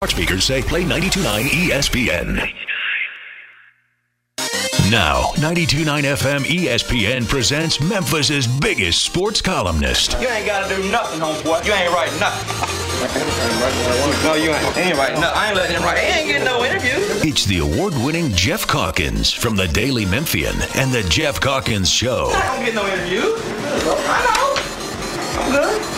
Smart speakers say play 92.9 ESPN. Now, 92.9 FM ESPN presents Memphis's biggest sports columnist. You ain't gotta do nothing, homeboy. You ain't writing nothing. No, you ain't. He ain't writing nothing. I ain't letting him write. He ain't getting no interview. It's the award-winning Geoff Calkins from the Daily Memphian and the Geoff Calkins Show I don't get no interview. I know. I'm good.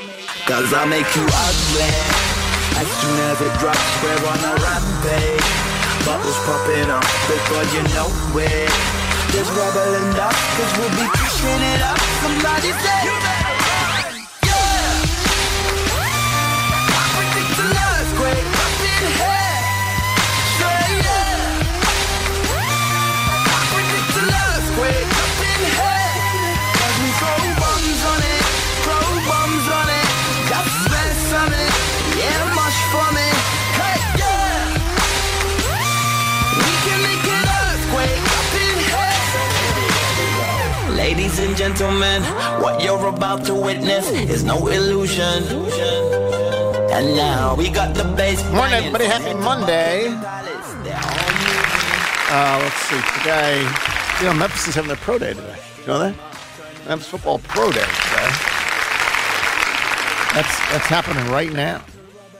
Cause I make you ugly. As soon as it drops, we're on a rampage. Bubbles popping up before you know it. There's rubble and dust, cause we'll be pushing it up. Somebody say, You better run! Yeah! I predict an earthquake up in here. Ladies and gentlemen, what you're about to witness is no illusion. And now we got the bass. Morning, everybody. Happy Monday. Uh, let's see. Today, you know, Memphis is having their pro day today. You know that? Memphis football pro day today. That's that's happening right now.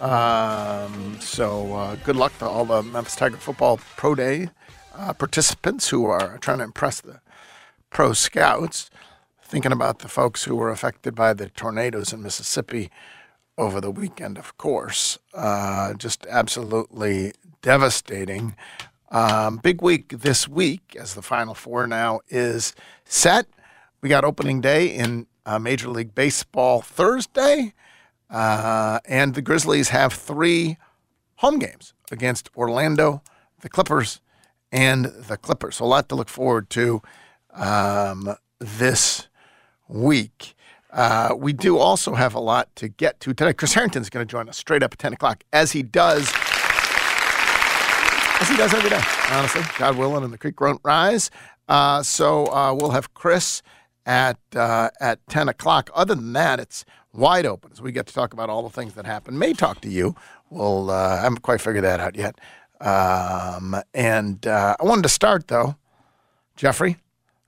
Um, so uh, good luck to all the Memphis Tiger football pro day uh, participants who are trying to impress the pro scouts. Thinking about the folks who were affected by the tornadoes in Mississippi over the weekend, of course. Uh, just absolutely devastating. Um, big week this week as the Final Four now is set. We got opening day in uh, Major League Baseball Thursday, uh, and the Grizzlies have three home games against Orlando, the Clippers, and the Clippers. So a lot to look forward to um, this week. Uh, we do also have a lot to get to today. Chris Harrington's going to join us straight up at 10 o'clock, as he does, as he does every day, honestly. God willing, and the creek won't rise. Uh, so uh, we'll have Chris at uh, at 10 o'clock. Other than that, it's wide open as we get to talk about all the things that happen. May talk to you. We'll, uh, I haven't quite figured that out yet. Um, and uh, I wanted to start, though, Jeffrey,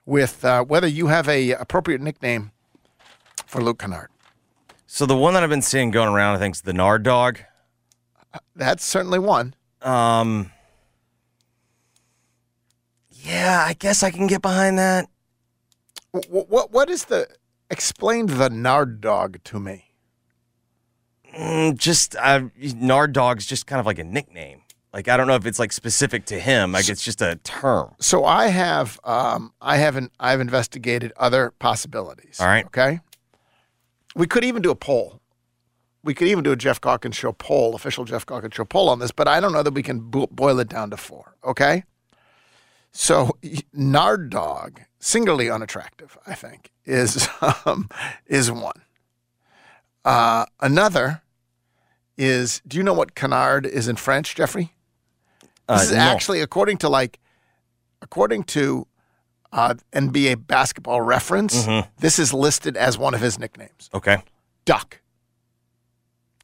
with uh, whether you have a appropriate nickname for Luke Kennard. So the one that I've been seeing going around, I think, is the Nard Dog. That's certainly one. Um, yeah, I guess I can get behind that. What, what, what is the, explain the Nard dog to me. Mm, just uh, Nard Dog's just kind of like a nickname. Like I don't know if it's like specific to him. Like it's just a term. So I have, um, I haven't, I've investigated other possibilities. All right. Okay. We could even do a poll. We could even do a Geoff Calkins show poll, official Geoff Calkins show poll on this, but I don't know that we can bo- boil it down to four. Okay. So Nard Dog, singularly unattractive, I think, is um, is one. Uh, another is, do you know what canard is in French, Jeffrey? Uh, This is no. actually according to like, according to uh, NBA basketball reference, Mm-hmm. this is listed as one of his nicknames. Okay. Duck.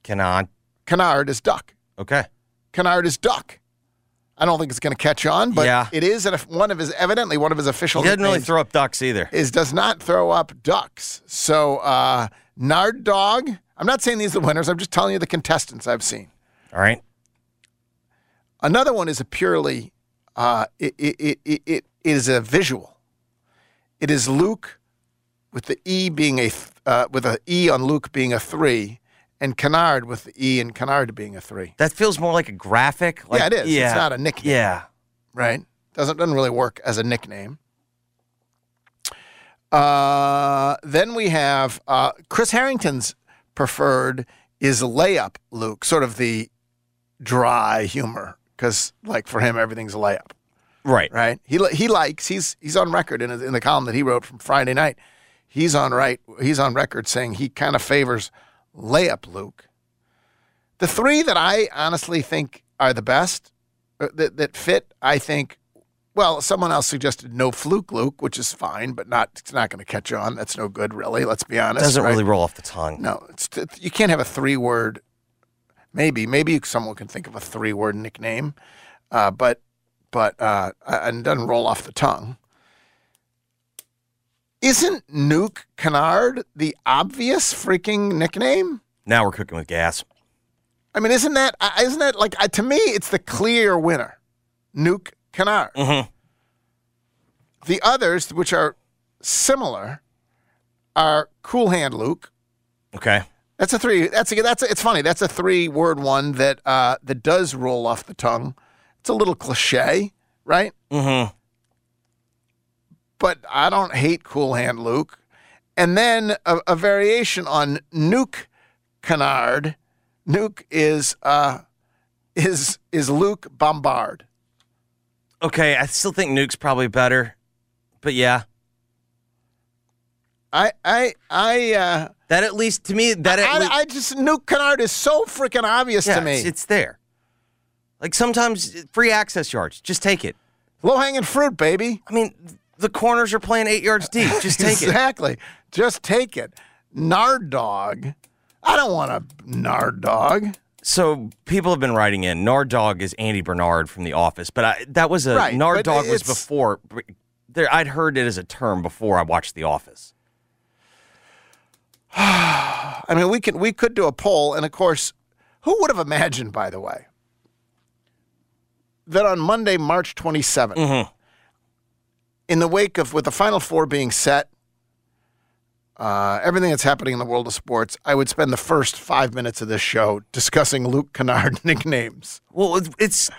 Cannot. Canard is duck. Okay. Canard is duck. I don't think it's going to catch on, but Yeah. it is one of his evidently one of his official He doesn't really throw up ducks either. is does not throw up ducks. So uh, Nard Dog. I'm not saying these are the winners. I'm just telling you the contestants I've seen. All right. Another one is a purely, uh, it, it, it, it, it is a visual. It is Luke with the E being a, th- uh, with a E on Luke being a three, and Kennard with the E and Kennard being a three. That feels more like a graphic. Like, yeah, it is. Yeah. It's not a nickname, Yeah. right? Doesn't doesn't really work as a nickname. Uh, then we have uh, Chris Harrington's preferred is layup Luke, sort of the dry humor because, like, for him, everything's a layup, Right. right? He he likes he's he's on record in in the column that he wrote from Friday night. He's on right. He's on record saying he kind of favors layup Luke. The three that I honestly think are the best uh, that that fit, I think. Well, someone else suggested no fluke Luke, which is fine, but not it's not going to catch on. That's no good, really. Let's be honest. It Doesn't right? really roll off the tongue. No, it's, you can't have a three word. Maybe, maybe someone can think of a three word nickname, uh, but but uh, and it doesn't roll off the tongue. Isn't Nuke Canard the obvious freaking nickname? Now we're cooking with gas. I mean, isn't that uh, isn't that like uh, to me? It's the clear winner, Nuke Canard. Mhm. The others, which are similar, are Cool Hand Luke. Okay. That's a three. That's a, that's a, it's funny. That's a three word one that uh, that does roll off the tongue. It's a little cliche, right? Mm-hmm. But I don't hate Cool Hand Luke. And then a, a variation on Nuke Canard. Nuke is uh, is is Luke Bombard. Okay, I still think Nuke's probably better. But yeah. I I I uh, That at least to me that at I, least I just Nuke Canard is so freaking obvious yeah, to me. It's, it's there. Like sometimes free access yards. Just take it. Low hanging fruit, baby. I mean, the corners are playing eight yards deep. Just take it. exactly. Just take it. Nard dog. I don't want a nard dog. So people have been writing in. Nard Dog is Andy Bernard from The Office, but I, that was a Right, Nard Dog was before. There, I'd heard it as a term before I watched The Office. I mean, we could we could do a poll, and of course, who would have imagined, by the way, that on Monday, March 27th, Mm-hmm. in the wake of with the Final Four being set, uh, everything that's happening in the world of sports, I would spend the first five minutes of this show discussing Luke Kennard nicknames. Well, it's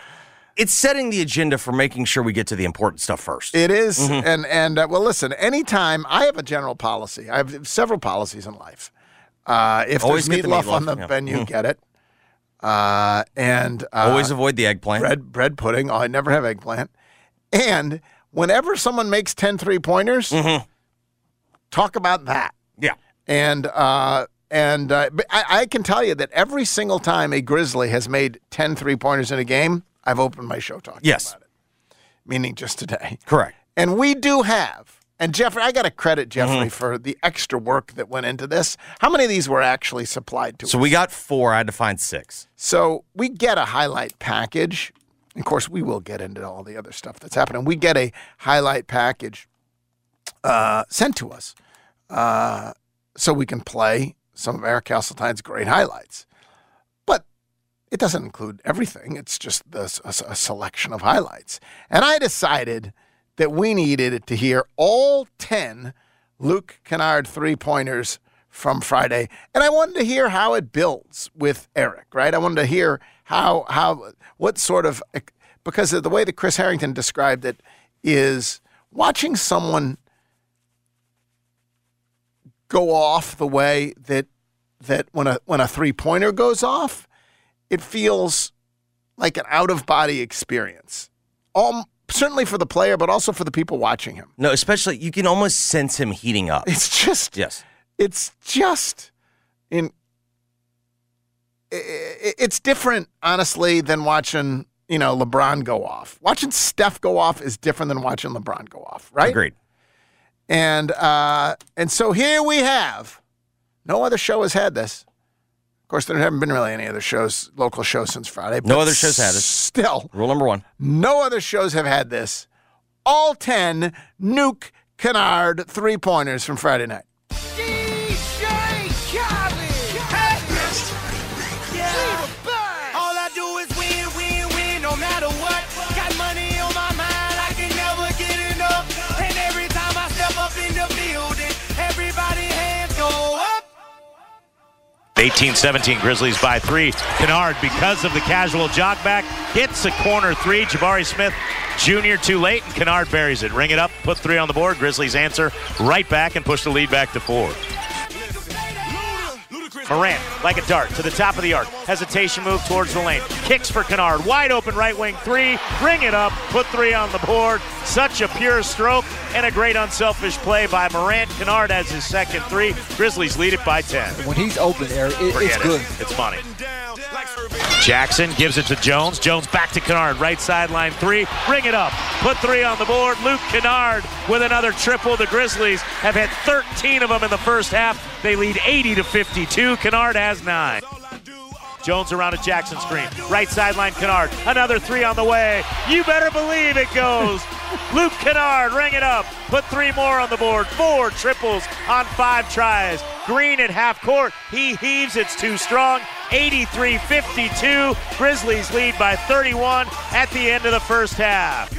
it's, setting the agenda for making sure we get to the important stuff first. It is, Mm-hmm. and and uh, well, listen. Anytime I have a general policy, I have several policies in life. Uh, if Always there's get the meatloaf, on the yeah. menu, Mhm. get it. Uh, and uh, Always avoid the eggplant. bread bread pudding. Oh, I never have eggplant. And whenever someone makes 10 three pointers, Mm-hmm. talk about that. Yeah. And uh, and uh, I, I can tell you that every single time a Grizzly has made 10 three pointers in a game, I've opened my show talking Yes. about it. Meaning just today. Correct. And we do have. And Jeffrey, I got to credit Jeffrey Mm-hmm. for the extra work that went into this. How many of these were actually supplied to So us? So we got four. I had to find six. So we get a highlight package. Of course, we will get into all the other stuff that's happening. We get a highlight package uh, sent to us uh, so we can play some of Eric Hasseltine's great highlights. It doesn't include everything. It's just the, a, a selection of highlights. And I decided that we needed to hear all 10 Luke Kennard three pointers from Friday. And I wanted to hear how it builds with Eric, right? I wanted to hear how, how, what sort of, because of the way that Chris Harrington described it is watching someone go off the way that, that when a, when a three pointer goes off, it feels like an out of body experience. All, certainly for the player, but also for the people watching him. No, especially you can almost sense him heating up. It's just, Yes. it's just in. It's different, honestly, than watching you know LeBron go off. Watching Steph go off is different than watching LeBron go off, right? Agreed. And uh, and so here we have. No other show has had this. Of course, there haven't been really any other shows, local shows since Friday. No other shows had it. Still, Rule number one. no other shows have had this. All 10 Nuke Kennard three pointers from Friday night. 18-17 Grizzlies by three. Kennard, because of the casual jog back, hits a corner three. Jabari Smith Jr. too late, and Kennard buries it. Ring it up, put three on the board. Grizzlies answer right back and push the lead back to four. Morant, like a dart, to the top of the arc. Hesitation move towards the lane. Kicks for Kennard. Wide open right wing three. Ring it up. Put three on the board. Such a pure stroke and a great unselfish play by Morant. Kennard has his second three. Grizzlies lead it by 10. When he's open, Eric, it, it's Forget good. it. It's money. Jackson gives it to Jones. Jones back to Kennard. Right sideline three. Ring it up. Put three on the board. Luke Kennard with another triple. The Grizzlies have had 13 of them in the first half. They lead 80 to 52. Kennard has nine. Jones around a Jackson screen. Right sideline, Kennard. Another three on the way. You better believe it goes. Luke Kennard, ring it up. Put three more on the board. Four triples on five tries. Green at half court. He heaves. It's too strong. 83 52. Grizzlies lead by 31 at the end of the first half.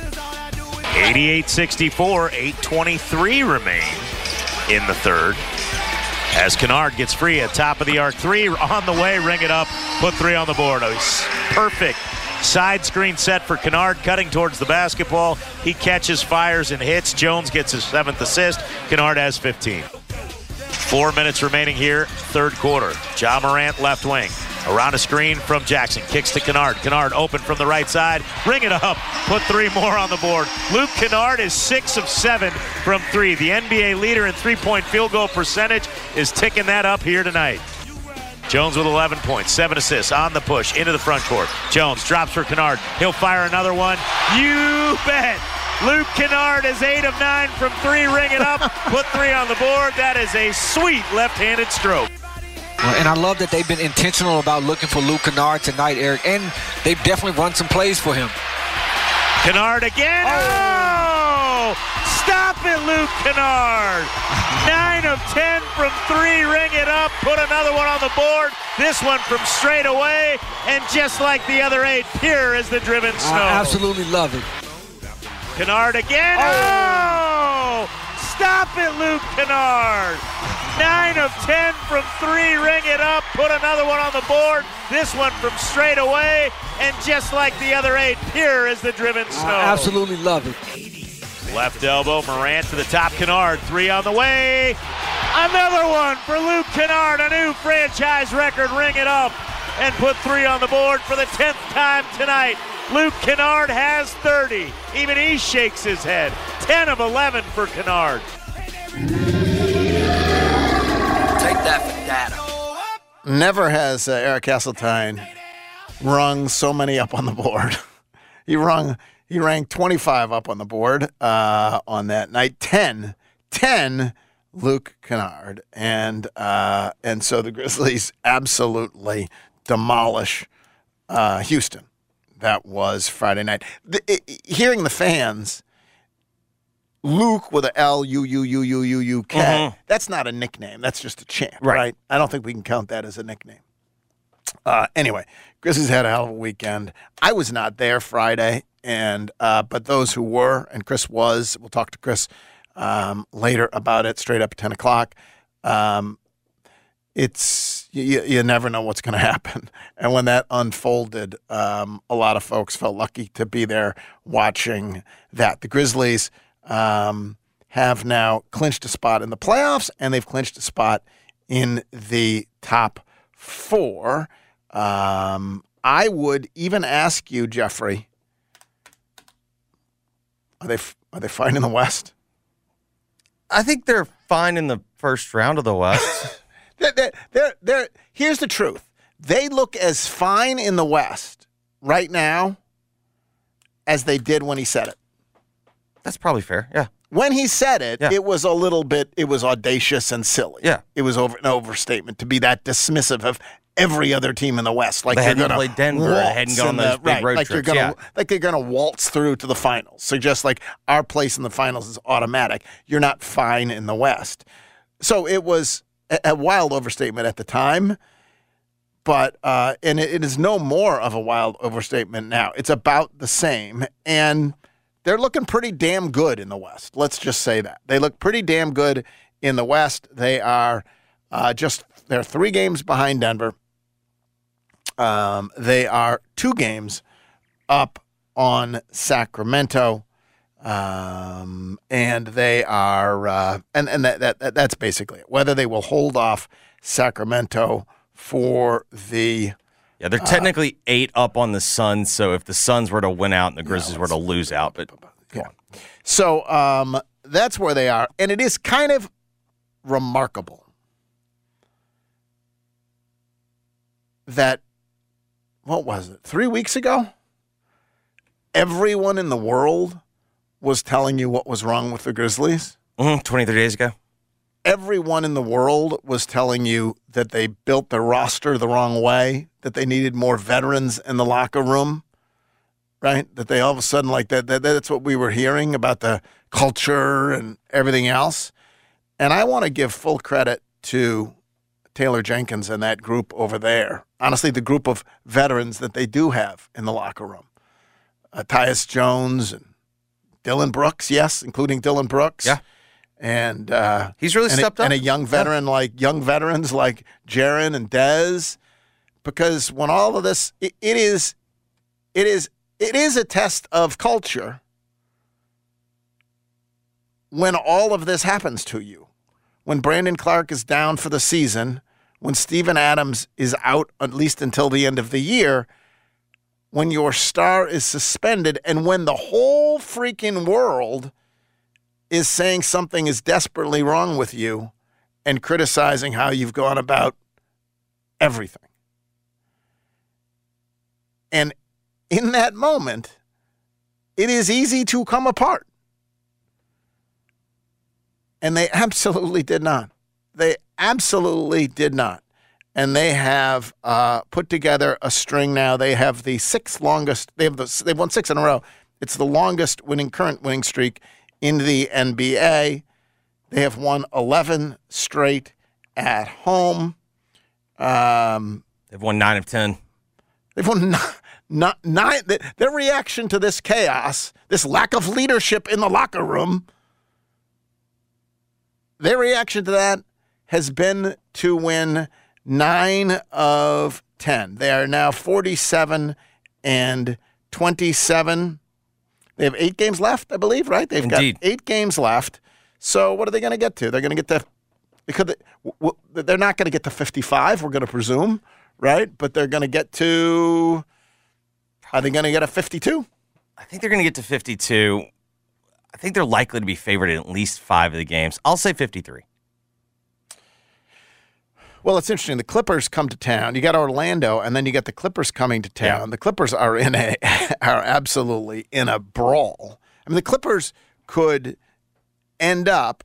88 64. 823 remain in the third. As Kennard gets free at top of the arc, three on the way, ring it up, put three on the board. He's perfect side screen set for Kennard, cutting towards the basketball. He catches, fires, and hits. Jones gets his seventh assist. Kennard has 15. Four minutes remaining here, third quarter. Ja Morant left wing. Around a screen from Jackson. Kicks to Kennard. Kennard open from the right side. Ring it up. Put three more on the board. Luke Kennard is six of seven from three. The NBA leader in three point field goal percentage is ticking that up here tonight. Jones with 11 points, seven assists on the push into the front court. Jones drops for Kennard. He'll fire another one. You bet. Luke Kennard is eight of nine from three. Ring it up. Put three on the board. That is a sweet left-handed stroke. And I love that they've been intentional about looking for Luke Kennard tonight, Eric, and they've definitely run some plays for him. Kennard again. Oh! Stop it, Luke Kennard. Nine of ten from three. Ring it up. Put another one on the board. This one from straight away. And just like the other eight, pure as the driven snow. I absolutely love it. Kennard again. Oh. oh! Stop it, Luke Kennard. Nine of ten from three. Ring it up. Put another one on the board. This one from straight away. And just like the other eight, pure as the driven snow. I absolutely love it. Left elbow, Morant to the top, Kennard. Three on the way. Another one for Luke Kennard, a new franchise record. Ring it up and put three on the board for the 10th time tonight. Luke Kennard has 30. Even he shakes his head. 10 of 11 for Kennard. Take that for data. Never has uh, Eric Hasseltine rung so many up on the board. he rung he ranked 25 up on the board uh, on that night. 10, 10 Luke Kennard. And uh, and so the Grizzlies absolutely demolish uh, Houston. That was Friday night. The, i- i- hearing the fans, Luke with a L U U U U U U K. That's not a nickname. That's just a chant, right. Right. I don't think we can count that as a nickname. Uh, anyway, Grizzlies had a hell of a weekend. I was not there Friday, and uh, but those who were, and Chris was. We'll talk to Chris um, later about it. Straight up at ten o'clock. Um, it's you, you never know what's going to happen, and when that unfolded, um, a lot of folks felt lucky to be there watching that. The Grizzlies um, have now clinched a spot in the playoffs, and they've clinched a spot in the top four. Um, I would even ask you, Jeffrey, are they are they fine in the West? I think they're fine in the first round of the West. They're, they're, they're, they're- here's the truth. They look as fine in the West right now as they did when he said it. That's probably fair. Yeah. When he said it, Yeah. it was a little bit, it was audacious and silly. Yeah. It was over an overstatement to be that dismissive of every other team in the West. Like They you're hadn't gonna played Denver hadn't gone those the- big right, road like you're trips, gonna, yeah. Like you're going to waltz through to the finals. Suggest like our place in the finals is automatic. You're not fine in the West. So it was a, a wild overstatement at the time but uh, and it, it is no more of a wild overstatement now. It's about the same, and they're looking pretty damn good in the West. Let's just say that they look pretty damn good in the West. They are uh, just they're three games behind Denver. Um, they are two games up on Sacramento. Um, and they are, uh, and and that, that that that's basically it. Whether they will hold off Sacramento for the. Yeah, they're technically eight up on the Suns. So if the Suns were to win out and the Grizzlies were to lose out, but on. So um, that's where they are. And it is kind of remarkable that, what was it, three weeks ago? Everyone in the world was telling you what was wrong with the Grizzlies. Mhm, 23 days ago. Everyone in the world was telling you that they built their roster the wrong way, that they needed more veterans in the locker room, right? That they all of a sudden, like that, that that's what we were hearing about the culture and everything else. And I want to give full credit to Taylor Jenkins and that group over there. Honestly, the group of veterans that they do have in the locker room. Uh, Tyus Jones and Dillon Brooks, yes, including Dillon Brooks. Yeah. And uh, He's really and stepped a, up. And a young veteran like young veterans like Jaren and Dez, because when all of this, it, it is, it is, it is a test of culture. When all of this happens to you, when Brandon Clarke is down for the season, when Steven Adams is out at least until the end of the year, when your star is suspended, and when the whole freaking world is saying something is desperately wrong with you and criticizing how you've gone about everything. And in that moment, it is easy to come apart. And they absolutely did not. They absolutely did not. And they have uh, put together a string now. They have the sixth longest. They have the. They've won six in a row. It's the longest winning current winning streak in the NBA. They have won eleven straight at home. Um, They've won nine of 10. They've won nine, nine, nine. th- Their reaction to this chaos, this lack of leadership in the locker room, their reaction to that has been to win nine of 10. They are now 47 and 27. They have eight games left, I believe, right? They've Indeed. got eight games left. So what are they going to get to? They're going to get to because they, they're not going to get to 55, we're going to presume, right? But they're going to get to, are they going to get a 52? I think they're going to get to 52. I think they're likely to be favored in at least five of the games. I'll say 53. Well, it's interesting. The Clippers come to town. You got Orlando, and then you got the Clippers coming to town. The Clippers are in a are absolutely in a brawl. I mean, the Clippers could end up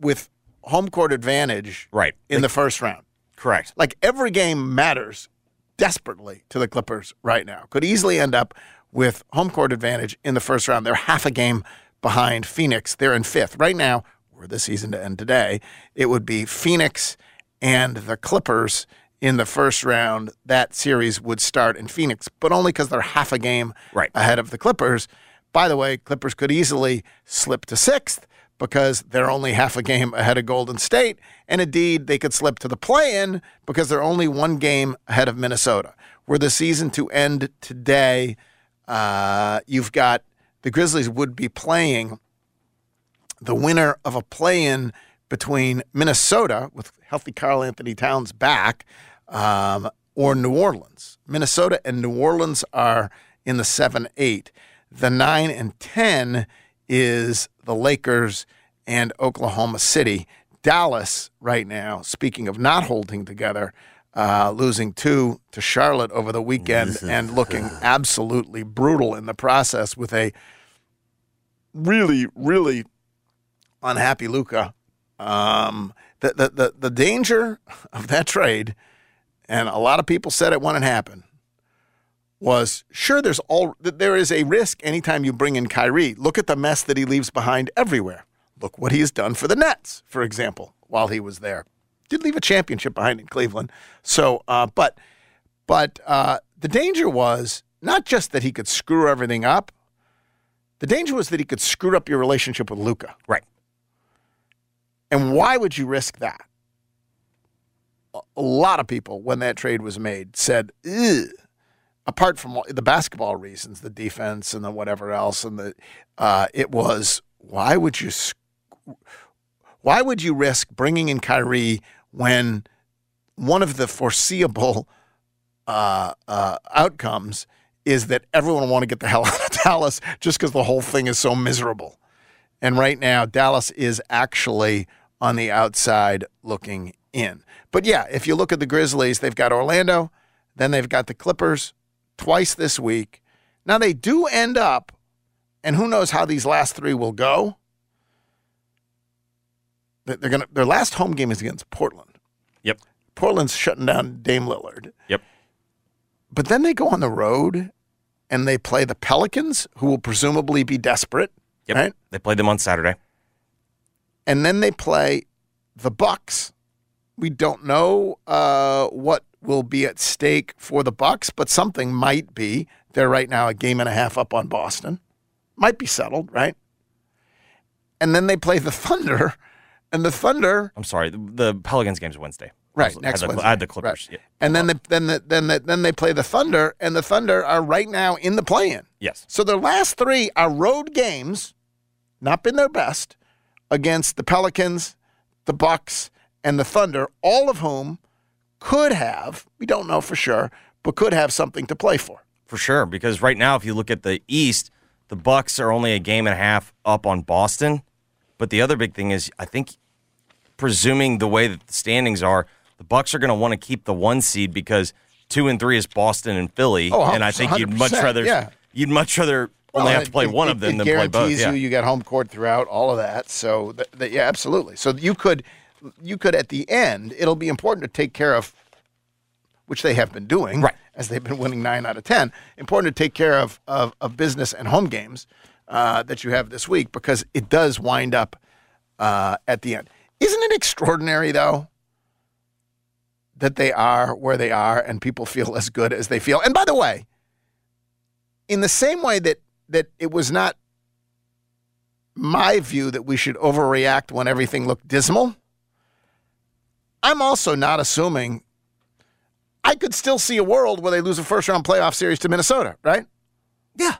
with home court advantage Right. in the first round. Correct. Like every game matters desperately to the Clippers right now. Could easily end up with home court advantage in the first round. They're half a game behind Phoenix. They're in fifth. Right now, were the season to end today, it would be Phoenix and the Clippers in the first round. That series would start in Phoenix, but only because they're half a game Right. ahead of the Clippers. By the way, Clippers could easily slip to sixth because they're only half a game ahead of Golden State. And indeed, they could slip to the play in because they're only one game ahead of Minnesota. Were the season to end today, uh, you've got the Grizzlies would be playing the winner of a play in between Minnesota, with healthy Karl Anthony Towns back, um, or New Orleans. Minnesota and New Orleans are in the 7 8. The 9 and 10 is the Lakers and Oklahoma City. Dallas, right now, speaking of not holding together, uh, losing two to Charlotte over the weekend and looking absolutely brutal in the process with a really, really unhappy Luka. Um, the, the the the danger of that trade, and a lot of people said it when it happened, was sure there's all that there is a risk anytime you bring in Kyrie. Look at the mess that he leaves behind everywhere. Look what he has done for the Nets, for example, while he was there. Did leave a championship behind in Cleveland. So, uh, but but uh, the danger was not just that he could screw everything up. The danger was that he could screw up your relationship with Luka. Right. And why would you risk that? A- lot of people, when that trade was made, said, Ugh. apart from the basketball reasons, the defense and the whatever else, and the uh, it was why would you sc- why would you risk bringing in Kyrie when one of the foreseeable uh, uh, outcomes is that everyone will want to get the hell out of Dallas just because the whole thing is so miserable. And right now, Dallas is actually on the outside looking in. But yeah, if you look at the Grizzlies, they've got Orlando, then they've got the Clippers twice this week. Now they do end up, and who knows how these last three will go. They're to their last home game is against Portland. Yep. Portland's shutting down Dame Lillard. Yep. But then they go on the road and they play the Pelicans, who will presumably be desperate. Yep. Right? They played them on Saturday. And then they play the Bucks. We don't know uh, what will be at stake for the Bucks, but something might be. They're right now a game and a half up on Boston. Might be settled, right? And then they play the Thunder, and the Thunder I'm sorry. The, the Pelicans game's Wednesday. Right, I next I had the, Wednesday. I had the Clippers. Right. Yeah. And then the, then the, then the, then they play the Thunder, and the Thunder are right now in the play-in. Yes. So their last three are road games, not been their best, against the Pelicans, the Bucks, and the Thunder, all of whom could have, we don't know for sure, but could have something to play for. For sure, because right now, if you look at the East, the Bucks are only a game and a half up on Boston. But the other big thing is, I think, presuming the way that the standings are, the Bucks are going to want to keep the one seed because two and three is Boston and Philly, Oh, and I think you'd much rather yeah. you'd much rather only Well, have to play it- one it- of them than play both. guarantees Yeah. you you get home court throughout all of that. So th- th- yeah, absolutely. So you could you could at the end, it'll be important to take care of which they have been doing, Right. As they've been winning nine out of ten. Important to take care of of, of business and home games uh, that you have this week because it does wind up uh, at the end. Isn't it extraordinary though? That they are where they are and people feel as good as they feel. And by the way, in the same way that that it was not my view that we should overreact when everything looked dismal, I'm also not assuming I could still see a world where they lose a first round playoff series to Minnesota, right? yeah.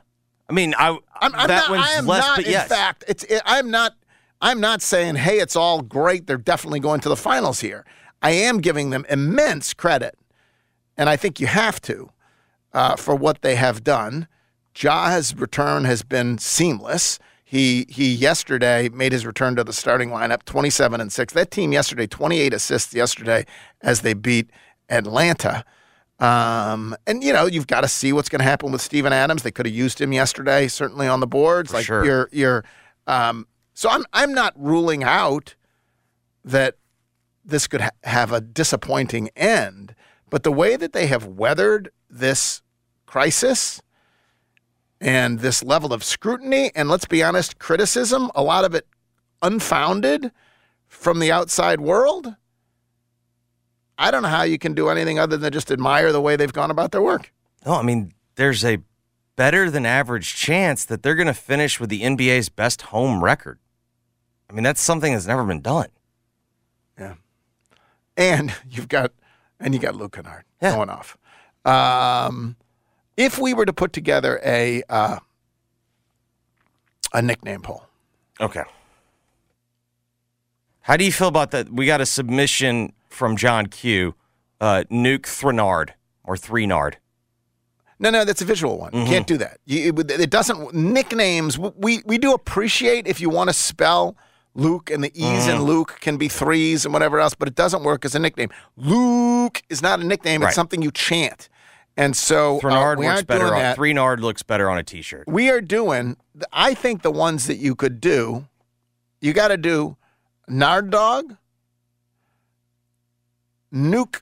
I mean, I I'm, I'm that not, one's I am less, not but in yes. fact, it's it, I'm not I'm not saying hey, it's all great. They're definitely going to the finals here. I am giving them immense credit, and I think you have to uh, for what they have done. Ja's return has been seamless. He he yesterday made his return to the starting lineup, 27 and 6. That team yesterday 28 assists yesterday as they beat Atlanta. Um, and you know, you've got to see what's going to happen with Steven Adams. They could have used him yesterday, certainly on the boards. For like sure. you're you're um, so I'm I'm not ruling out that this could ha- have a disappointing end, but the way that they have weathered this crisis and this level of scrutiny and let's be honest, criticism, a lot of it unfounded from the outside world. I don't know how you can do anything other than just admire the way they've gone about their work. No, I mean, there's a better than average chance that they're going to finish with the NBA's best home record. I mean, that's something that's never been done. Yeah. And you've got and you got Luke Kennard Yeah. going off. Um, if we were to put together a uh, a nickname poll, Okay. How do you feel about that? We got a submission from John Q. Uh, Nuke Threnard or Threnard. no, no, that's a visual one. You can't do that. You, it, it doesn't nicknames. We we do appreciate if you want to spell Luke and the E's in Luke can be threes and whatever else, but it doesn't work as a nickname. Luke is not a nickname; it's something you chant. And so uh, Threnard we looks aren't better on that. Threnard looks better on a t-shirt. we are doing i think the ones that you could do you got to do nard dog nuke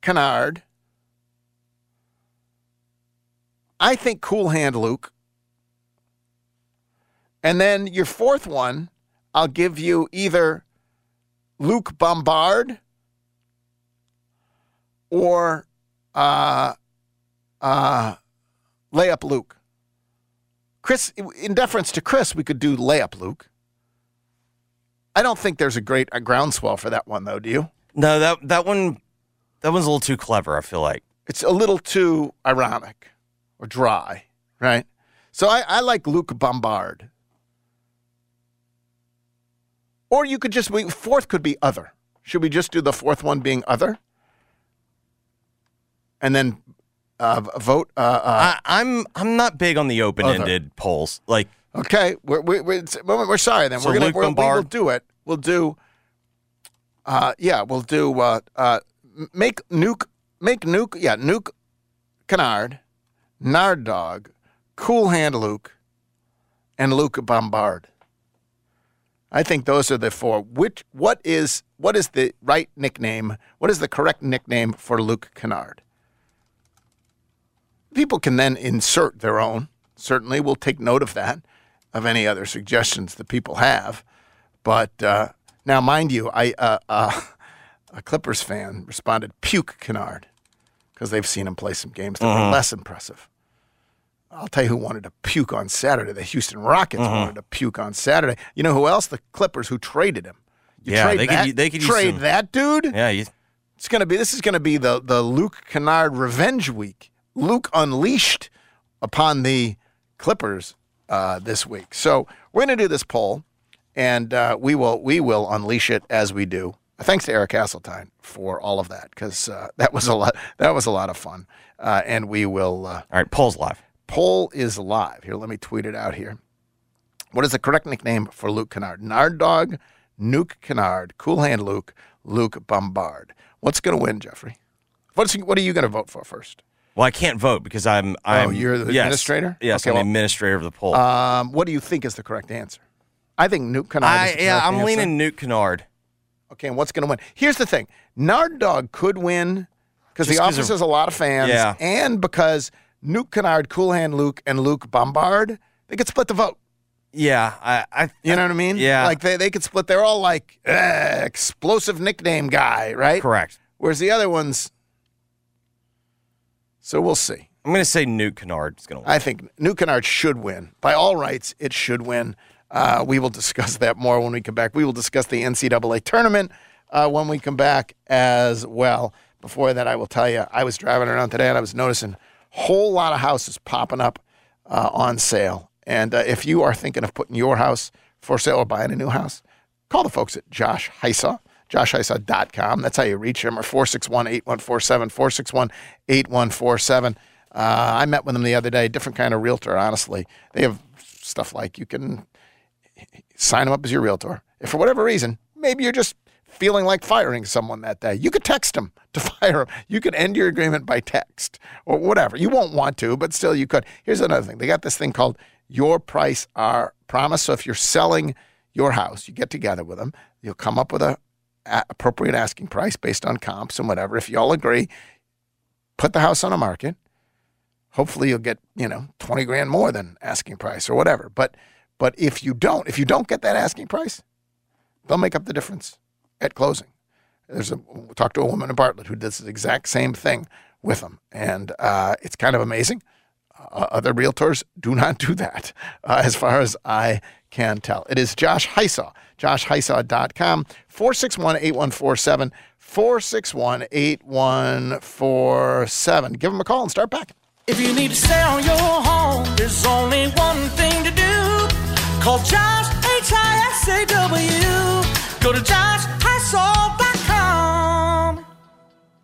canard i think cool hand luke and then your fourth one i'll give you either luke bombard or uh uh layup luke Chris, in deference to Chris, we could do layup Luke. I don't think there's a great a groundswell for that one, though. Do you? No, that that one that one's a little too clever, I feel like. It's a little too ironic or dry, right? So I, I like Luke Bombard. Or you could just we, fourth could be other. Should we just do the fourth one being other? and then uh, vote. Uh, uh, I, I'm I'm not big on the open-ended polls. Like okay, we're, we're, we're, we're sorry then. So we're gonna we're, we will do it. We'll do. Uh, yeah, we'll do. Uh, uh, make nuke. Make nuke. Yeah, nuke. Canard, Nard Dog, Cool Hand Luke, and Luke Bombard. I think those are the four. Which what is what is the right nickname? What is the correct nickname for Luke Kennard? People can then insert their own. Certainly, we'll take note of that, of any other suggestions that people have. But uh, now, mind you, I uh, uh, a Clippers fan responded puke Kennard because they've seen him play some games that were less impressive. I'll tell you who wanted to puke on Saturday. The Houston Rockets wanted to puke on Saturday. You know who else? The Clippers who traded him. You Yeah, trade they could that, u- they could trade some- that dude. yeah, you, It's gonna be. This is gonna be the the Luke Kennard revenge week. Luke unleashed upon the Clippers uh, this week. So we're gonna do this poll, and uh, we will we will unleash it as we do. Thanks to Eric Hasseltine for all of that because uh, that was a lot. That was a lot of fun, uh, and we will. Uh, all right, polls live. Poll is live. Here, let me tweet it out here. What is the correct nickname for Luke Kennard? Nard Dog, Nuke Kennard, Cool Hand Luke, Luke Bombard. What's going to win, Jeffrey? What's what are you going to vote for first? Well, I can't vote because I'm. I'm Oh, you're the yes, administrator? Yes, Okay, I'm well- the administrator of the poll. Um, what do you think is the correct answer? I think Nuke Kennard. is I yeah, I'm answer. leaning Nuke Kennard. Okay, and what's going to win? Here's the thing: Nard Dog could win because the office of- has a lot of fans, Yeah. and because Nuke Kennard, Cool Hand Luke, and Luke Bombard, they could split the vote. Yeah, I, I You know what I mean? Yeah. Like they, they could split. They're all like eh, explosive nickname guy, right? correct. Whereas the other ones. So we'll see. I'm going to say Newt Kennard is going to win. I think New Kennard should win. By all rights, it should win. Uh, we will discuss that more when we come back. We will discuss the NCAA tournament uh, when we come back as well. Before that, I will tell you, I was driving around today and I was noticing whole lot of houses popping up uh, on sale. And uh, if you are thinking of putting your house for sale or buying a new house, call the folks at Josh Hisaw, joshhisaw.com. That's how you reach him, or 461 8147, 461 8147. Uh, I met with them the other day, different kind of realtor, honestly. They have stuff like you can sign them up as your realtor. If for whatever reason, maybe you're just feeling like firing someone that day, you could text them to fire them. You could end your agreement by text or whatever. You won't want to, but still you could. Here's another thing they got this thing called Your Price Our Promise. So if you're selling your house, you get together with them, you'll come up with a, appropriate asking price based on comps and whatever. If you all agree, put the house on the market hopefully you'll get you know 20 grand more than asking price or whatever but but if you don't if you don't get that asking price they'll make up the difference at closing. There's a we talked to a woman in bartlett who does the exact same thing with them. And uh, it's kind of amazing. Uh, other realtors do not do that uh, as far as i can tell. It is josh hisaw joshhisaw.com 461-8147 461-8147 give them a call and start packing. If you need to sell your home, there's only one thing to do. Call Josh, H-I-S-A-W. Go to joshhisaw.com.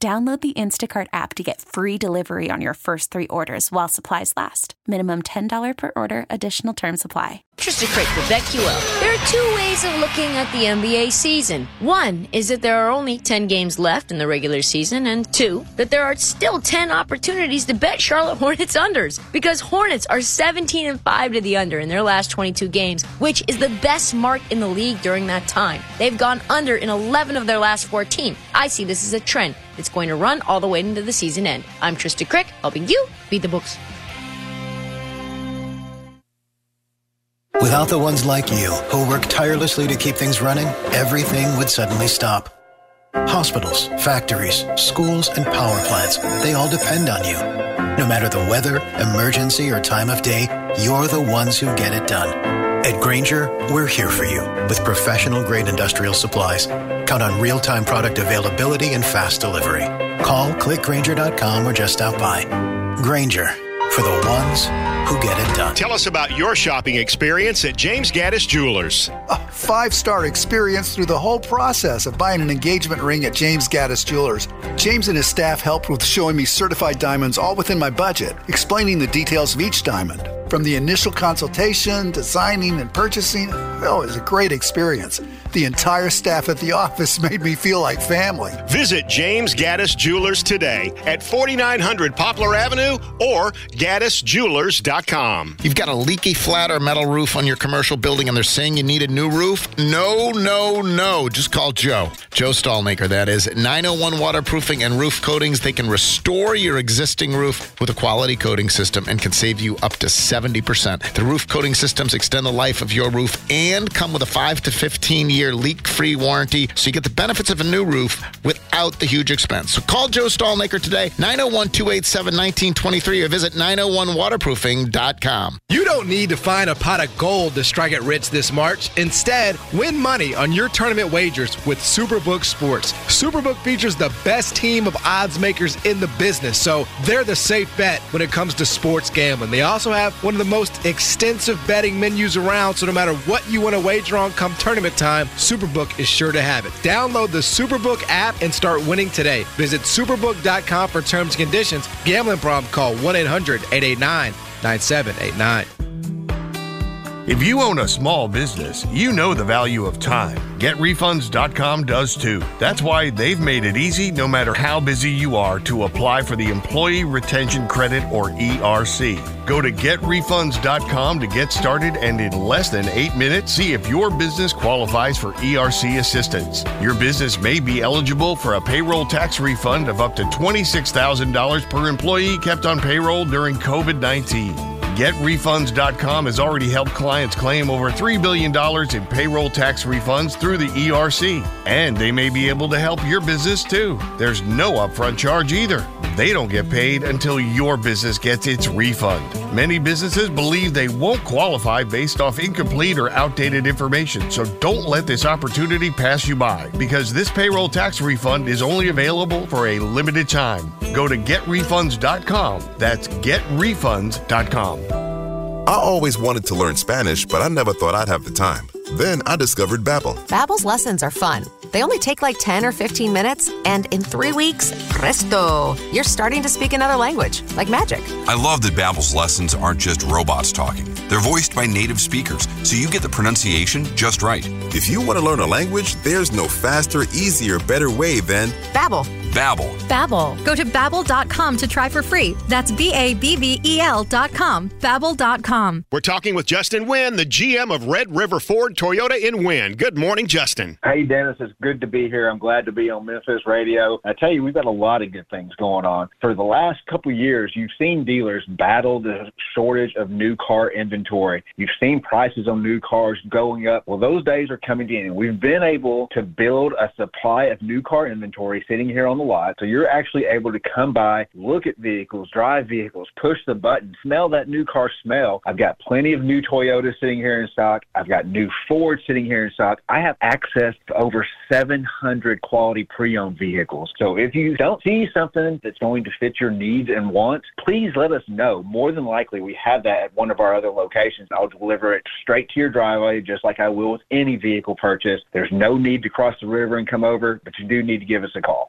Download the Instacart app to get free delivery on your first three orders while supplies last. Minimum $10 per order, additional term supply. Tristan Crick with BetQL. There are two ways of looking at the NBA season. One is that there are only 10 games left in the regular season, and two, that there are still 10 opportunities to bet Charlotte Hornets unders. Because Hornets are 17 and 5 to the under in their last 22 games, which is the best mark in the league during that time. They've gone under in 11 of their last 14. I see this as a trend. It's going to run all the way into the season end. I'm Trista Crick, helping you beat the books. Without the ones like you, who work tirelessly to keep things running, everything would suddenly stop. Hospitals, factories, schools, and power plants, they all depend on you. No matter the weather, emergency, or time of day, you're the ones who get it done. At Grainger, we're here for you with professional grade industrial supplies. Count on real time product availability and fast delivery. Call clickgrainger.com or just stop by. Grainger for the ones who get it done. Tell us about your shopping experience at James Gaddis Jewelers. A five star experience through the whole process of buying an engagement ring at James Gaddis Jewelers. James and his staff helped with showing me certified diamonds all within my budget, explaining the details of each diamond. From the initial consultation, designing, and purchasing, oh, it was a great experience. The entire staff at the office made me feel like family. Visit James Gaddis Jewelers today at 4900 Poplar Avenue or gaddisjewelers.com. You've got a leaky flat or metal roof on your commercial building and they're saying you need a new roof? No, no, no. Just call Joe. Joe Stallmaker, that is. 901 Waterproofing and Roof Coatings. They can restore your existing roof with a quality coating system and can save you up to 70%. The roof coating systems extend the life of your roof and come with a 5 to 15 year leak free warranty so you get the benefits of a new roof without the huge expense. So call Joe Stallmaker today, 901 287 1923 or visit 901waterproofing.com. You don't need to find a pot of gold to strike it rich this March. Instead, win money on your tournament wagers with Superbook Sports. Superbook features the best team of odds makers in the business, so they're the safe bet when it comes to sports gambling. They also have one of the most extensive betting menus around, so no matter what you want to wager on come tournament time, Superbook is sure to have it. Download the Superbook app and start winning today. Visit superbook.com for terms and conditions. Gambling problem, call 1 800 889 9789. If you own a small business, you know the value of time. GetRefunds.com does too. That's why they've made it easy, no matter how busy you are, to apply for the Employee Retention Credit or ERC. Go to GetRefunds.com to get started and in less than eight minutes, see if your business qualifies for ERC assistance. Your business may be eligible for a payroll tax refund of up to $26,000 per employee kept on payroll during COVID 19. GetRefunds.com has already helped clients claim over $3 billion in payroll tax refunds through the ERC. And they may be able to help your business too. There's no upfront charge either. They don't get paid until your business gets its refund. Many businesses believe they won't qualify based off incomplete or outdated information, so don't let this opportunity pass you by because this payroll tax refund is only available for a limited time. Go to getrefunds.com. That's getrefunds.com. I always wanted to learn Spanish, but I never thought I'd have the time. Then I discovered Babbel. Babbel's lessons are fun. They only take like 10 or 15 minutes, and in three weeks, presto, you're starting to speak another language, like magic. I love that Babbel's lessons aren't just robots talking. They're voiced by native speakers, so you get the pronunciation just right. If you want to learn a language, there's no faster, easier, better way than Babbel. Babbel. Babbel. Go to babbel.com to try for free. That's B A B B E L dot com. Babbel.com. We're talking with Justin Wynn, the GM of Red River Ford Toyota in Wynne. Good morning, Justin. Hey, Dennis. It's good to be here. I'm glad to be on Memphis Radio. I tell you, we've got a lot of good things going on. For the last couple of years, you've seen dealers battle the shortage of new car inventory. You've seen prices on new cars going up. Well, those days are coming in. We've been able to build a supply of new car inventory sitting here on the lot. So you're actually able to come by, look at vehicles, drive vehicles, push the button, smell that new car smell. I've got plenty of new Toyotas sitting here in stock. I've got new Ford sitting here in stock. I have access to over 700 quality pre-owned vehicles. So if you don't see something that's going to fit your needs and wants, please let us know. More than likely, we have that at one of our other locations. I'll deliver it straight to your driveway, just like I will with any vehicle purchase. There's no need to cross the river and come over, but you do need to give us a call.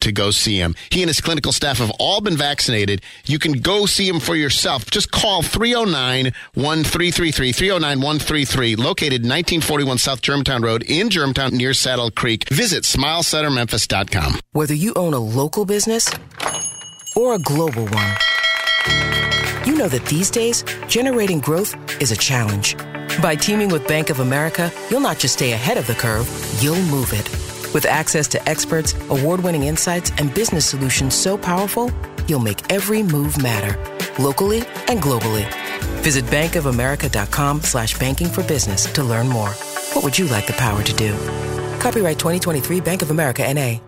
to go see him. He and his clinical staff have all been vaccinated. You can go see him for yourself. Just call 309 1333, 309 133, located 1941 South Germantown Road in Germantown near Saddle Creek. Visit smilecentermemphis.com. Whether you own a local business or a global one, You know that these days, generating growth is a challenge. By teaming with Bank of America, you'll not just stay ahead of the curve, you'll move it. With access to experts, award winning insights, and business solutions so powerful, you'll make every move matter, locally and globally. Visit bankofamerica.com slash banking for business to learn more. What would you like the power to do? Copyright 2023 Bank of America NA.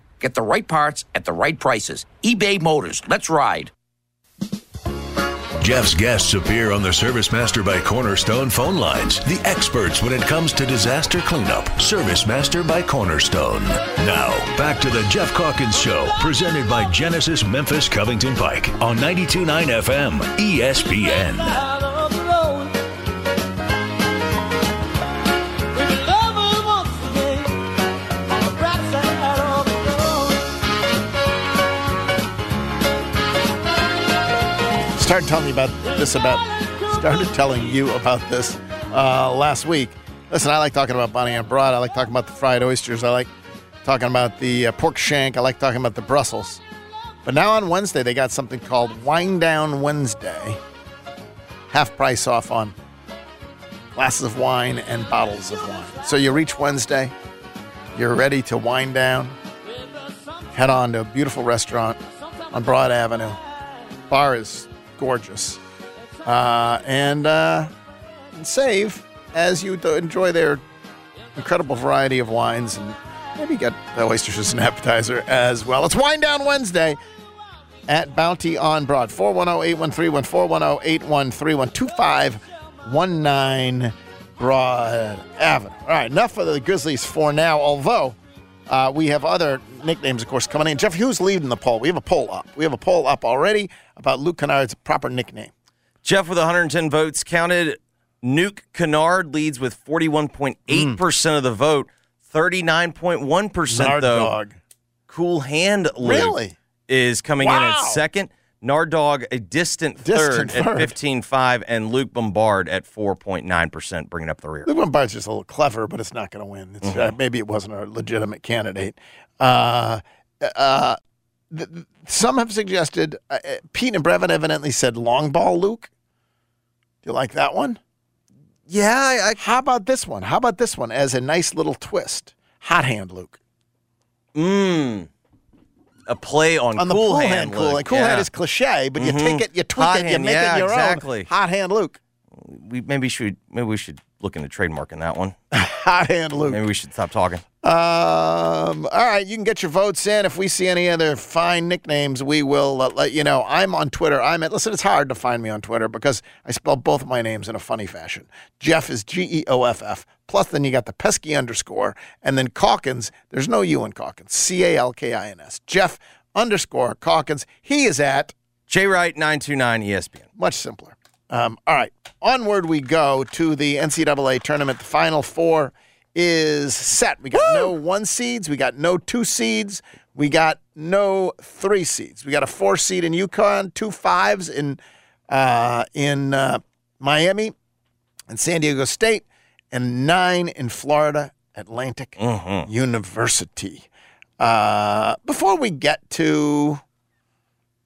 Get the right parts at the right prices. eBay Motors. Let's ride. Geoff's guests appear on the Service Master by Cornerstone phone lines. The experts when it comes to disaster cleanup. Service Master by Cornerstone. Now, back to the Geoff Calkins Show, presented by Genesis Memphis Covington Pike on 92.9 FM ESPN. Started telling you about this about started telling you about this uh, last week. Listen, I like talking about Bounty on Broad. I like talking about the fried oysters. I like talking about the uh, pork shank. I like talking about the Brussels. But now on Wednesday, they got something called Wind Down Wednesday. Half price off on glasses of wine and bottles of wine. So you reach Wednesday, you're ready to wind down, head on to a beautiful restaurant on Broad Avenue. Bar is gorgeous. Uh, and, uh, save as you enjoy their incredible variety of wines and maybe get the oysters as an appetizer as well. It's Wine Down Wednesday at Bounty on Broad. 410-813-1, 410-813-1, Broad Avenue. All right, enough for the Grizzlies for now, although uh, we have other nicknames, of course, coming in. Geoff, who's leading the poll? We have a poll up. We have a poll up already about Luke Kennard's proper nickname. Geoff with 110 votes counted. Nuke Kennard leads with 41.8% of the vote. 39.1% Nard though. Dog. Cool Hand Luke Really? is coming in at Wow. second. Nardog a distant, Distant third, third. at 15.5 and Luke Bombard at 4.9% bringing up the rear. Luke Bombard's just a little clever, but it's not going to win. It's, Mm-hmm. uh, maybe it wasn't a legitimate candidate. Uh, uh, th- some have suggested, uh, uh, Pete and Brevin evidently said long ball Luke. Do you like that one? Yeah. I, How about this one? How about this one as a nice little twist? Hot hand Luke. Mmm. A play on, On the cool, cool hand, hand, cool Luke. hand. Cool yeah. hand is cliche, but you Mhm. take it, you tweak Hot it, you hand, make yeah, it your exactly. own. Hot hand Luke. We maybe should maybe we should look into trademarking that one. Hot hand Luke. Maybe we should stop talking. Um, all right, you can get your votes in. If we see any other fine nicknames, we will uh, let you know. I'm on Twitter. I'm at, listen, it's hard to find me on Twitter because I spell both of my names in a funny fashion. Geoff is G E O F F. Plus, then you got the pesky underscore. And then Calkins, there's no U in Calkins. C A L K I N S. Geoff underscore Calkins. He is at J Wright 929 ESPN. much simpler. Um, all right, onward we go to the NCAA tournament. The final four is set. We got no one seeds, we got no two seeds, we got no three seeds. We got a four seed in UConn, two fives in uh, in uh, Miami and San Diego State, and nine in Florida Atlantic University. Uh, before we get to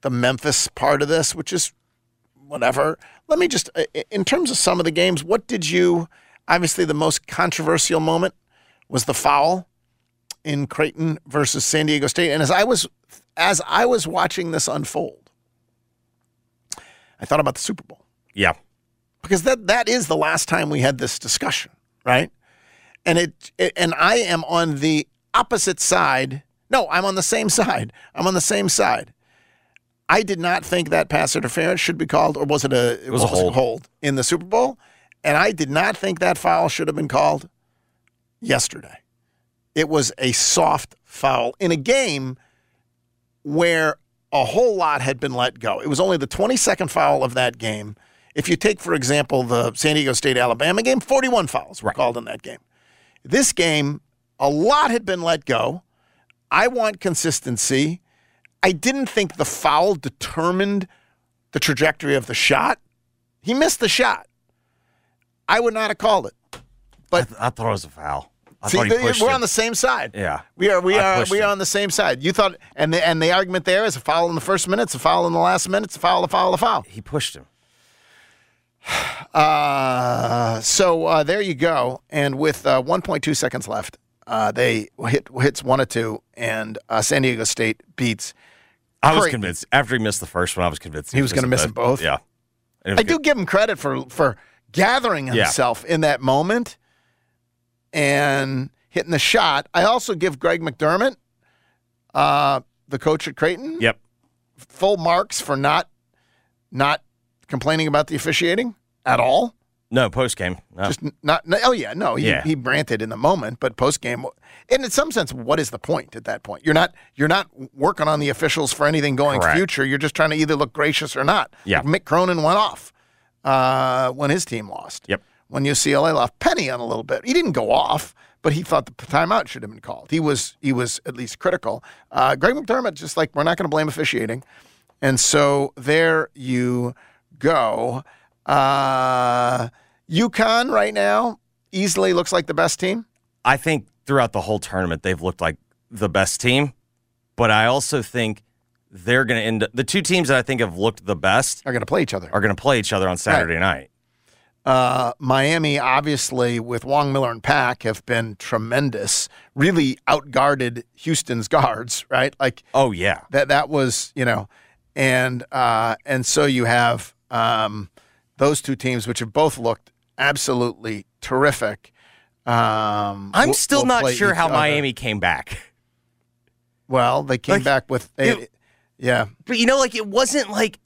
the Memphis part of this, which is whatever. Let me just, in terms of some of the games, what did you? Obviously, the most controversial moment was the foul in Creighton versus San Diego State. And as I was, as I was watching this unfold, I thought about the Super Bowl Yeah. because that that is the last time we had this discussion, right? And it, it and I am on the opposite side. No, I'm on the same side. I'm on the same side. I did not think that pass interference should be called, or was it a it was a hold. in the Super Bowl? And I did not think that foul should have been called yesterday. It was a soft foul in a game where a whole lot had been let go. It was only the 22nd foul of that game. If you take, for example, the San Diego State Alabama game, 41 fouls were called in that game. This game, a lot had been let go. I want consistency. I didn't think the foul determined the trajectory of the shot. He missed the shot. I would not have called it. But I, th- I thought it was a foul. I See, he we're him. on the same side. Yeah. We are. We I are. We him. are on the same side. You thought, and the and the argument there is a foul in the first minute, it's a foul in the last minute, it's a foul, a foul, a foul. He pushed him. Uh, so uh, there you go. And with uh, 1.2 seconds left, uh, they hit hits one or two, and uh, San Diego State beats. I was Creighton. convinced after he missed the first one. I was convinced He was gonna gonna miss them both? Yeah, And it was I do give him credit for for gathering Yeah. himself in that moment and hitting the shot. I also give Greg McDermott, uh, the coach at Creighton, Yep. full marks for not not complaining about the officiating at all. No post game. No. Just not. no- Oh yeah, no. He, Yeah. he ranted in the moment, but post game, and in some sense, what is the point at that point? You're not you're not working on the officials for anything going Correct. future. You're just trying to either look gracious or not. Yeah. Like Mick Cronin went off uh, when his team lost. Yep. When UCLA lost, Penny on a little bit. He didn't go off, but he thought the timeout should have been called. He was he was at least critical. Uh, Greg McDermott just like we're not going to blame officiating, and so there you go. Uh, UConn right now easily looks like the best team. I think throughout the whole tournament they've looked like the best team, but I also think they're going to end up, the two teams that I think have looked the best are going to play each other. Are going to play each other on Saturday night. Uh, Miami, obviously, with Wong Miller and Pack, have been tremendous. Really outguarded Houston's guards, right? Like, oh yeah, that that was you know, and uh, and so you have um, those two teams, which have both looked absolutely terrific. Um, I'm still will not sure how other. Miami came back. Well, they came Like, back with, it- yeah. But you know, like it wasn't like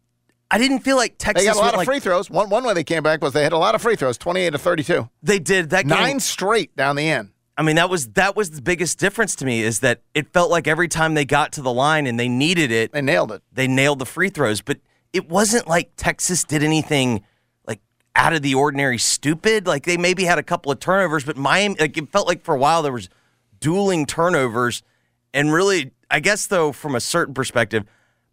I didn't feel like Texas. They got a lot went, of like, free throws. One one way they came back was they had a lot of free throws, twenty-eight to thirty-two. They did that game- nine straight down the end. I mean, that was that was the biggest difference to me is that it felt like every time they got to the line and they needed it, they nailed it. They nailed the free throws, but it wasn't like Texas did anything like out of the ordinary stupid. Like they maybe had a couple of turnovers, but Miami like it felt like for a while there was dueling turnovers and really I guess though from a certain perspective,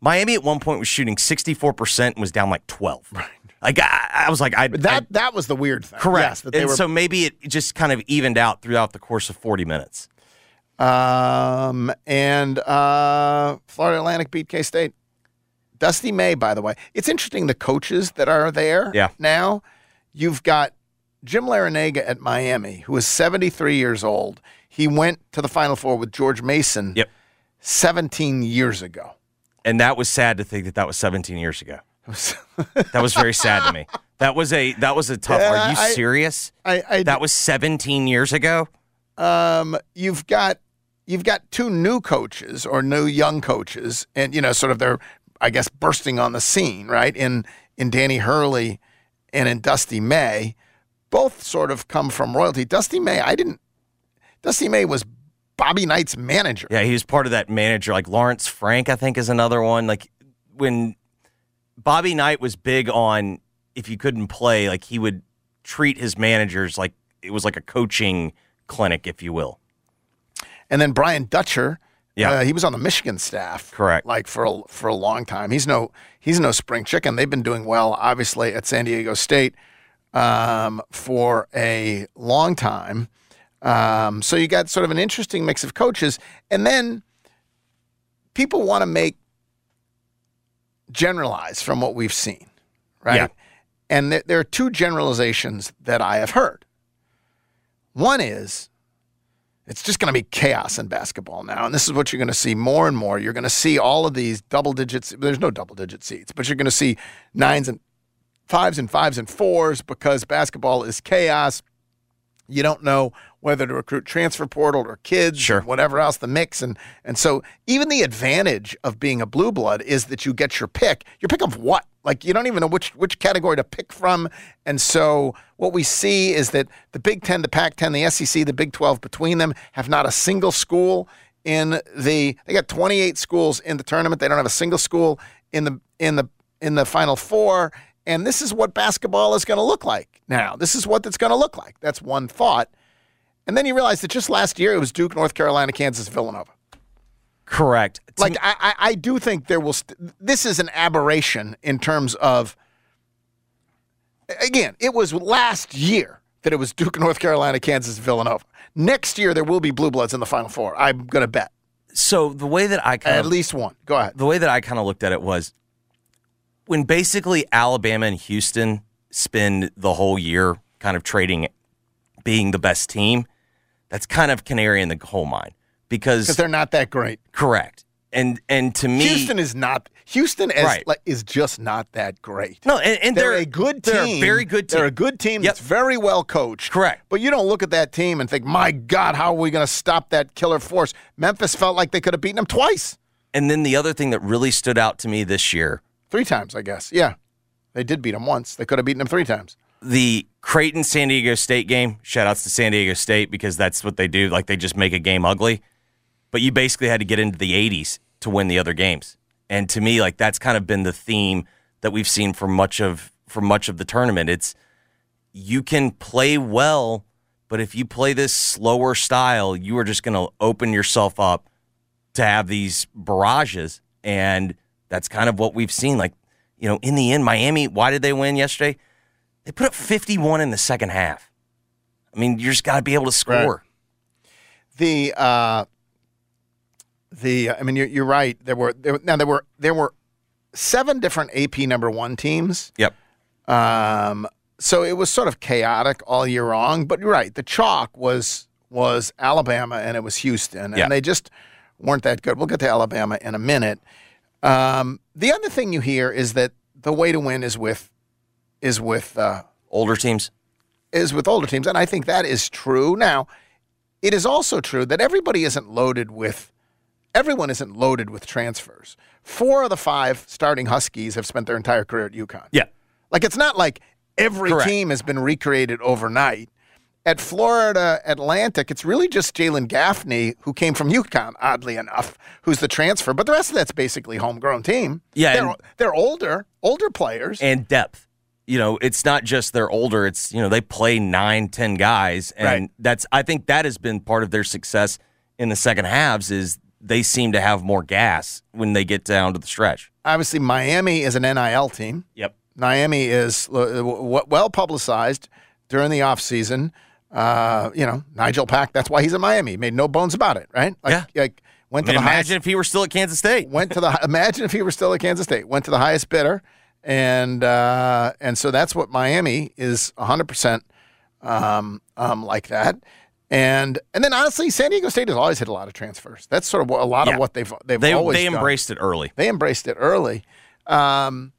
Miami at one point was shooting 64% and was down like 12. Right. Like I, I was like I That that was the weird thing. Correct. Yes, that they and were so maybe it just kind of evened out throughout the course of 40 minutes. Um, and uh, Florida Atlantic beat K State. Dusty May, by the way. It's interesting the coaches that are there Yeah. now. You've got Jim Larranaga at Miami, who is 73 years old. He went to the Final Four with George Mason yep. 17 years ago. And that was sad to think that that was 17 years ago. that was very sad to me. That was a that was a tough. Yeah, are you I- serious? I, I that was 17 years ago. um, you've got you've got two new coaches or new young coaches, and you know, sort of they're I guess bursting on the scene, right? In in Danny Hurley and in Dusty May, both sort of come from royalty. Dusty May, I didn't. Dusty May was Bobby Knight's manager. Yeah, he was part of that manager. Like Lawrence Frank, I think, is another one. Like when Bobby Knight was big on if you couldn't play, like he would treat his managers like it was like a coaching clinic, if you will. And then Brian Dutcher, Yeah. uh, he was on the Michigan staff, Correct. Like for a, for a long time. He's no he's no spring chicken. They've been doing well, obviously, at San Diego State um, for a long time. Um, so you got sort of an interesting mix of coaches, and then people want to make generalize from what we've seen, right? Yeah. And th- there are two generalizations that I have heard. One is it's just going to be chaos in basketball now. And this is what you're going to see more and more. You're going to see all of these double digits. There's no double digit seats, but you're going to see nines and fives and fives and fours because basketball is chaos. You don't know whether to recruit transfer portal or kids Sure. or whatever else the mix and and so even the advantage of being a blue blood is that you get your pick. Your pick of what? Like you don't even know which which category to pick from. And so what we see is that the Big 10, the Pac-10, the SEC, the Big 12 between them have not a single school in the they got 28 schools in the tournament. They don't have a single school in the in the in the final four And this is what basketball is going to look like now. This is what it's going to look like. That's one thought. And then you realize that just last year it was Duke, North Carolina, Kansas, Villanova. Correct. Like I, I, I do think there will. St- this is an aberration in terms of. Again, it was last year that it was Duke, North Carolina, Kansas, Villanova. Next year there will be blue bloods in the Final Four. I'm going to bet So the way that I kind at of least one. Go ahead. the way that I kind of looked at it was when basically Alabama and Houston spend the whole year kind of trading being the best team, that's kind of canary in the coal mine because they're not that great. correct. And and to me Houston is not. Houston is, Right. like, is just not that great. No, and, and they're, they're, a good team. They're a very good team. They're a good team that's very well coached. Correct. But you don't look at that team and think, my God, how are we going to stop that killer force? Memphis felt like they could have beaten them twice, And then the other thing that really stood out to me this year, three times, I guess. Yeah. They did beat them once. They could have beaten them three times. The Creighton San Diego State game, shout outs to San Diego State because that's what they do. Like they just make a game ugly. But you basically had to get into the 80s to win the other games. And to me, like that's kind of been the theme that we've seen for much of for much of the tournament. It's you can play well, but if you play this slower style, you are just going to open yourself up to have these barrages. And that's kind of what we've seen. Like, you know, in the end, Miami, why did they win yesterday? They put up 51 in the second half. I mean, you just got to be able to score. The uh, the I mean, you're, you're right. There were there, now there were there were seven different AP number one teams. Yep. Um, so it was sort of chaotic all year long. But you're right. The chalk was was Alabama and it was Houston, and Yeah. they just weren't that good. We'll get to Alabama in a minute. Um, the other thing you hear is that the way to win is with is with uh, Older teams. is with older teams, and I think that is true. Now, it is also true that everybody isn't loaded with everyone isn't loaded with transfers. Four of the five starting Huskies have spent their entire career at UConn. Yeah. Like it's not like every Correct. team has been recreated overnight. At Florida Atlantic, it's really just Jalen Gaffney, who came from UConn, oddly enough, who's the transfer. But the rest of that's basically homegrown team. Yeah, They're, and- they're older, older players. and depth. You know, it's not just they're older. It's you know they play nine, ten guys, and Right. that's I think that has been part of their success in the second halves. Is they seem to have more gas when they get down to the stretch. Obviously, Miami is an NIL team. Yep. Miami is uh, well publicized during the offseason. Uh, you know, Nijel Pack, that's why he's in Miami. He Made no bones about it, right? Like, Yeah. Like, went I mean, to the highest, imagine if he were still at Kansas State. went to the imagine if he were still at Kansas State. Went to the highest bidder, and uh, and so that's what Miami is 100 percent um, um, like that. And and then honestly, San Diego State has always had a lot of transfers. That's sort of what, a lot Yeah. of what they've they've They always they done. embraced it early. They embraced it early. Um,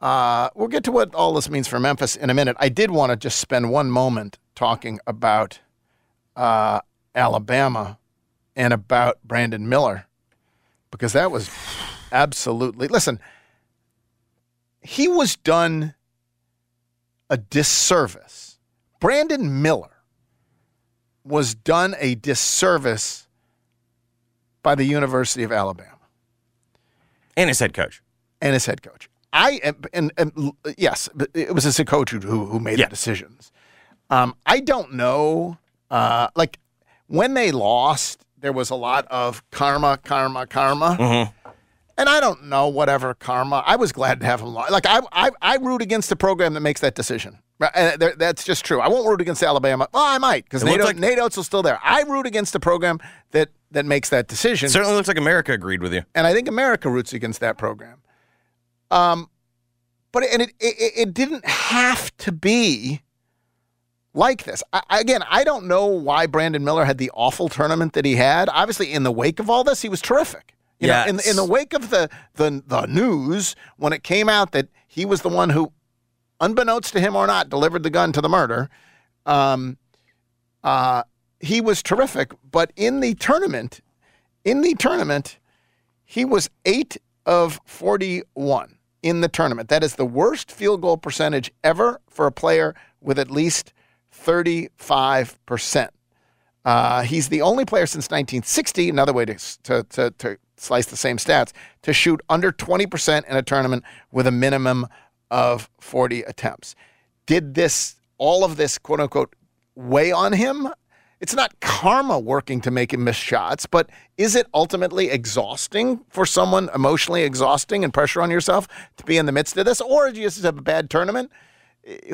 uh, we'll get to what all this means for Memphis in a minute. I did want to just spend one moment talking about uh, Alabama and about Brandon Miller because that was absolutely. Listen, he was done a disservice. Brandon Miller was done a disservice by the University of Alabama And his head coach. and his head coach. I am, and, and yes, it was his head coach who who made Yeah. the decisions. Um, I don't know. Uh, like when they lost, there was a lot of karma, karma, karma, Mm-hmm. And I don't know whatever karma. I was glad to have him. Like I, I, I root against the program that makes that decision. And that's just true. I won't root against Alabama. Well, I might because Nate, like- Nate Oats is still there. I root against the program that that makes that decision Certainly looks like America agreed with you. and I think America roots against that program. Um, but and it, it it didn't have to be like this. I, again, I don't know why Brandon Miller had the awful tournament that he had. Obviously, in the wake of all this, he was terrific. You know, in Yes. in the wake of the the the news when it came out that he was the one who, unbeknownst to him or not, delivered the gun to the murder. Um, uh, he was terrific, but in the tournament, in the tournament, he was eight of 41 in the tournament. That is the worst field goal percentage ever for a player with at least 35%. Uh, he's the only player since 1960, another way to, to, to, to slice the same stats, to shoot under 20% in a tournament with a minimum of 40 attempts. Did this, all of this, quote unquote, weigh on him? It's not karma working to make him miss shots, but is it ultimately exhausting for someone, emotionally exhausting and pressure on yourself to be in the midst of this? Or do you just have a bad tournament?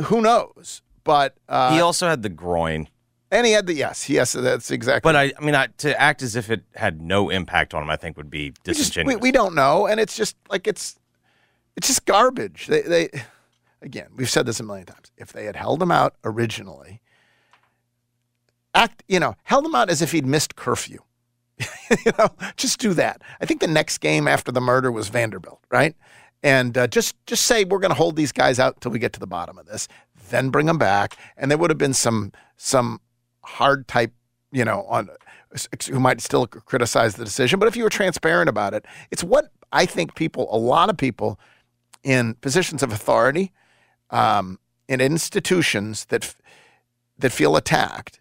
Who knows? But uh, he also had the groin. And he had the yes, yes, that's exactly. But I, I mean, I, to act as if it had no impact on him, I think would be we, just, disingenuous. we, we don't know, and it's just like it's it's just garbage. They they again, we've said this a million times. If they had held him out originally, act you know, held him out as if he'd missed curfew. you know, just do that. I think the next game after the murder was Vanderbilt, right? And uh, just just say we're going to hold these guys out until we get to the bottom of this, then bring them back, and there would have been some some hard type, you know, on who might still criticize the decision. But if you were transparent about it, it's what I think people, a lot of people in positions of authority, um, in institutions that that feel attacked,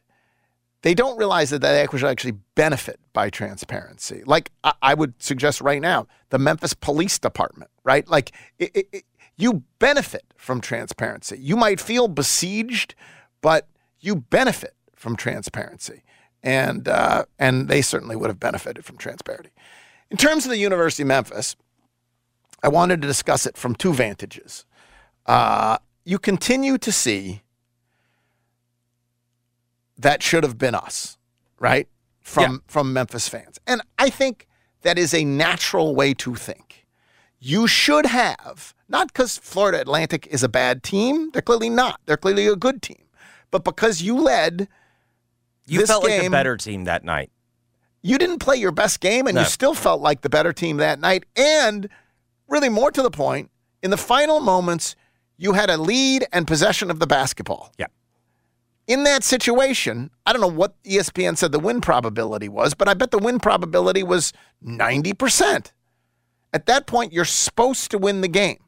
they don't realize that they actually benefit by transparency. Like I, I would suggest right now, the Memphis Police Department, right? Like it, it- you benefit from transparency. You might feel besieged, but you benefit from transparency, and uh, and they certainly would have benefited from transparency. In terms of the University of Memphis, I wanted to discuss it from two vantages. Uh, you continue to see that should have been us, right? From from Memphis fans. And I think that is a natural way to think. You should have, not because Florida Atlantic is a bad team, they're clearly not. They're clearly a good team. But because you led you this felt like the game- better team that night. you didn't play your best game and No. you still felt like the better team that night. And really, more to the point, in the final moments, you had a lead and possession of the basketball. Yeah. In that situation, I don't know what ESPN said the win probability was, but I bet the win probability was 90%. At that point, you're supposed to win the game.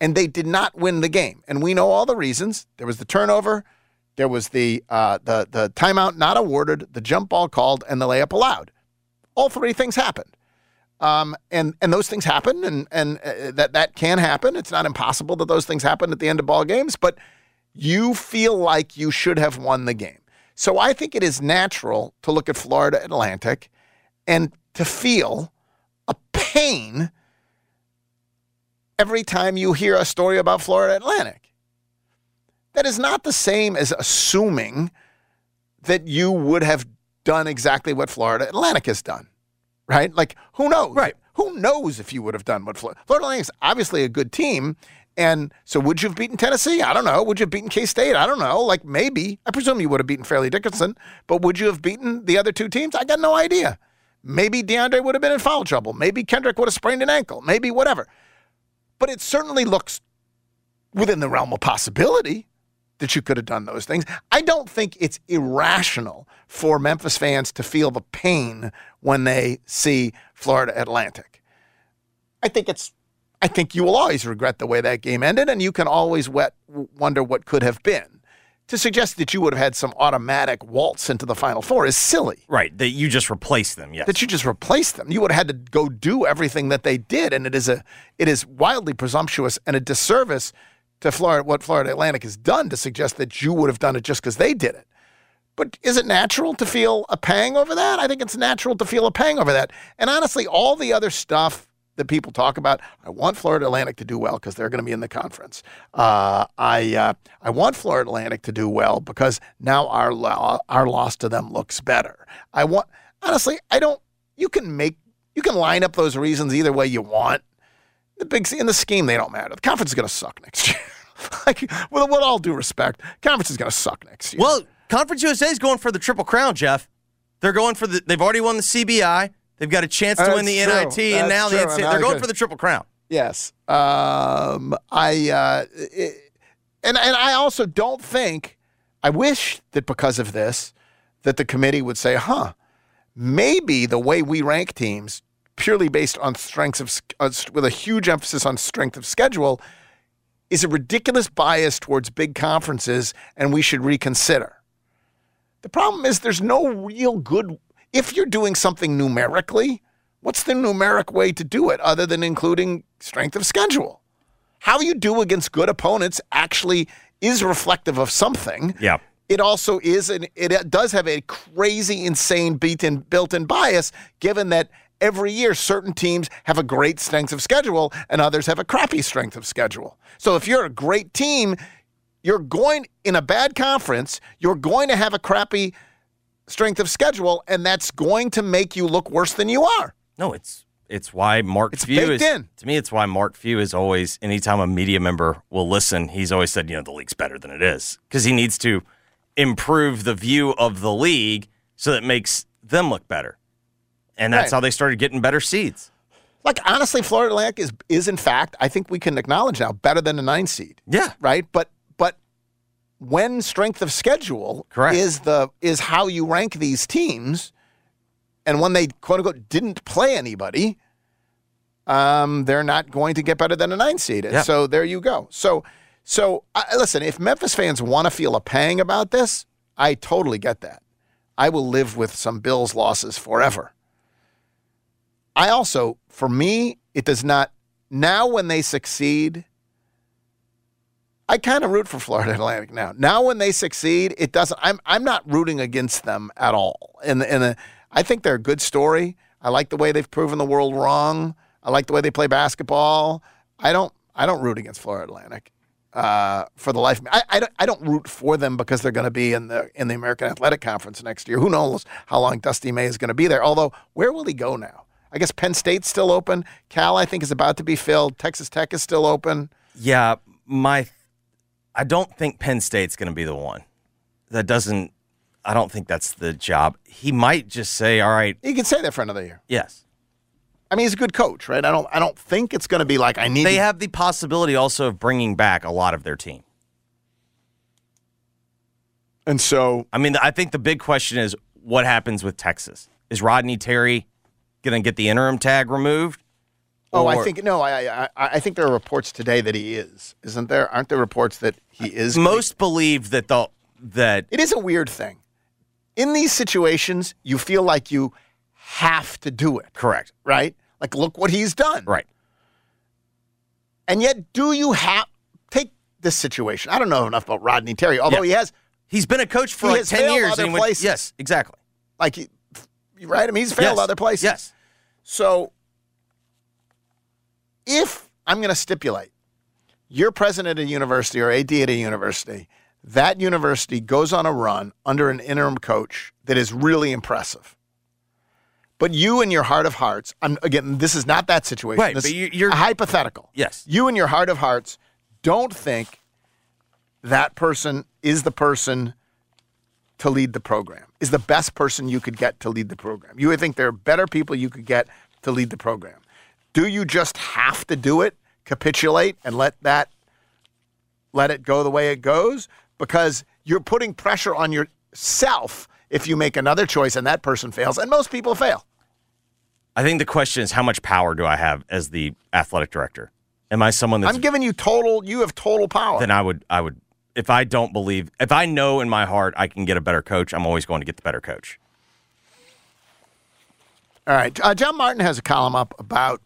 And they did not win the game. And we know all the reasons. There was the turnover, there was the uh, the the timeout not awarded, the jump ball called, and the layup allowed. All three things happened. Um, and and those things happen, and and uh, that that can happen. It's not impossible that those things happen at the end of ball games, but you feel like you should have won the game. So I think it is natural to look at Florida Atlantic and to feel a pain every time you hear a story about Florida Atlantic. That is not the same as assuming that you would have done exactly what Florida Atlantic has done, right? Like, who knows? Right. Who knows if you would have done what Florida, Florida Atlantic is obviously a good team. And so, would you have beaten Tennessee? I don't know. Would you have beaten K State? I don't know. Like, maybe. I presume you would have beaten Fairleigh Dickinson, but would you have beaten the other two teams? I got no idea. Maybe DeAndre would have been in foul trouble. Maybe Kendrick would have sprained an ankle. Maybe whatever. But it certainly looks within the realm of possibility that you could have done those things. I don't think it's irrational for Memphis fans to feel the pain when they see Florida Atlantic. I think it's I think you will always regret the way that game ended and you can always wet, wonder what could have been. To suggest that you would have had some automatic waltz into the final four is silly. Right. That you just replaced them. Yes. That you just replaced them. You would have had to go do everything that they did, and it is a it is wildly presumptuous and a disservice to Florida what Florida Atlantic has done to suggest that you would have done it just because they did it. But is it natural to feel a pang over that? I think it's natural to feel a pang over that. And honestly, all the other stuff that people talk about, I want Florida Atlantic to do well because they're going to be in the conference. Uh, I uh, I want Florida Atlantic to do well because now our lo- our loss to them looks better. I want honestly, I don't. You can make you can line up those reasons either way you want. The big in the scheme they don't matter. The conference is going to suck next year. like with, with all due respect, conference is going to suck next year. Well, Conference USA is going for the triple crown, Geoff. They're going for the. They've already won the CBI. They've got a chance to win the That's NIT, true. and now the. NCAA. And They're going for the triple crown. Yes. Um, I uh, it, and and I also don't think. I wish that because of this, that the committee would say, "Huh, maybe the way we rank teams, purely based on strengths of uh, with a huge emphasis on strength of schedule, is a ridiculous bias towards big conferences, and we should reconsider." The problem is there's no real good. If you're doing something numerically, what's the numeric way to do it other than including strength of schedule? how you do against good opponents actually is reflective of something. Yeah. It also is, and it does have a crazy, insane beat-in, built-in bias, given that every year certain teams have a great strength of schedule and others have a crappy strength of schedule. So if you're a great team, you're going in a bad conference, you're going to have a crappy strength of schedule, and that's going to make you look worse than you are. No, it's it's why Mark It's Few is in. to me. It's why Mark Few is always anytime a media member will listen, he's always said, you know, the league's better than it is because he needs to improve the view of the league so that it makes them look better, and that's Right. how they started getting better seeds. Like honestly, Florida Atlantic is is in fact, I think we can acknowledge now better than a nine seed. Yeah. Right? But but when strength of schedule Correct. is the is how you rank these teams, and when they quote unquote didn't play anybody, um, they're not going to get better than a nine seed. And Yeah. so there you go. So so uh, listen, if Memphis fans want to feel a pang about this, I totally get that. I will live with some Bills losses forever. I also, for me, it does not. Now, when they succeed, I kind of root for Florida Atlantic now. Now, when they succeed, it doesn't. I'm I'm not rooting against them at all. And and uh, I think they're a good story. I like the way they've proven the world wrong. I like the way they play basketball. I don't I don't root against Florida Atlantic uh, for the life of me. I, I, don't, I don't root for them because they're going to be in the in the American Athletic Conference next year. Who knows how long Dusty May is going to be there? Although, where will he go now? I guess Penn State's still open. Cal, I think, is about to be filled. Texas Tech is still open. Yeah, my I don't think Penn State's going to be the one. That doesn't. I don't think that's the job. He might just say, "All right, He can say that for another year. yes." I mean, he's a good coach, right? I don't I don't think it's going to be like I need. They to- have the possibility also of bringing back a lot of their team. And so, I mean, I think the big question is what happens with Texas? Is Rodney Terry going to get the interim tag removed? Oh, I think no. I, I I think there are reports today that he is. Isn't there? Aren't there reports that he is? most believe that the that It is a weird thing. In these situations, you feel like you have to do it. correct, right? Like, look what he's done. right? And yet, do you have take this situation? I don't know enough about Rodney Terry, although Yeah. he has He's been a coach for like ten years. other and he went- yes, exactly. like he, right. I mean, he's failed Yes. other places. Yes. So, if I'm going to stipulate, you're president of a university or AD at a university, that university goes on a run under an interim coach that is really impressive. But you, in your heart of hearts, I'm again. This is not that situation. Right, This but you're- a hypothetical. Yes. You, in your heart of hearts, don't think that person is the person to lead the program. Is the best person you could get to lead the program. You would think there are better people you could get to lead the program. Do you just have to do it, capitulate, and let that let it go the way it goes? Because you're putting pressure on yourself if you make another choice and that person fails, and most people fail. I think the question is how much power do I have as the athletic director? Am I someone that's I'm giving you total. You have total power. then I would I would if I don't believe if I know in my heart I can get a better coach, I'm always going to get the better coach. All right. Uh, John Martin has a column up about.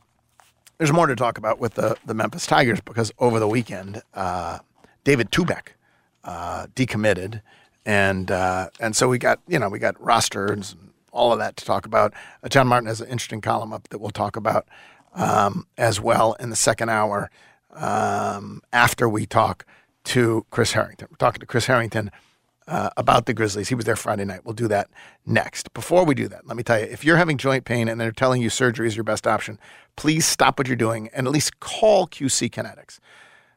There's more to talk about with the, the Memphis Tigers because over the weekend, uh, David Tubeck uh, decommitted, and uh, and so we got you know we got rosters and all of that to talk about. Uh, John Martin has an interesting column up that we'll talk about um, as well in the second hour um, after we talk to Chris Harrington. We're talking to Chris Harrington uh, about the Grizzlies. He was there Friday night. We'll do that next. Before we do that, let me tell you if you're having joint pain and they're telling you surgery is your best option, please stop what you're doing and at least call QC Kinetics.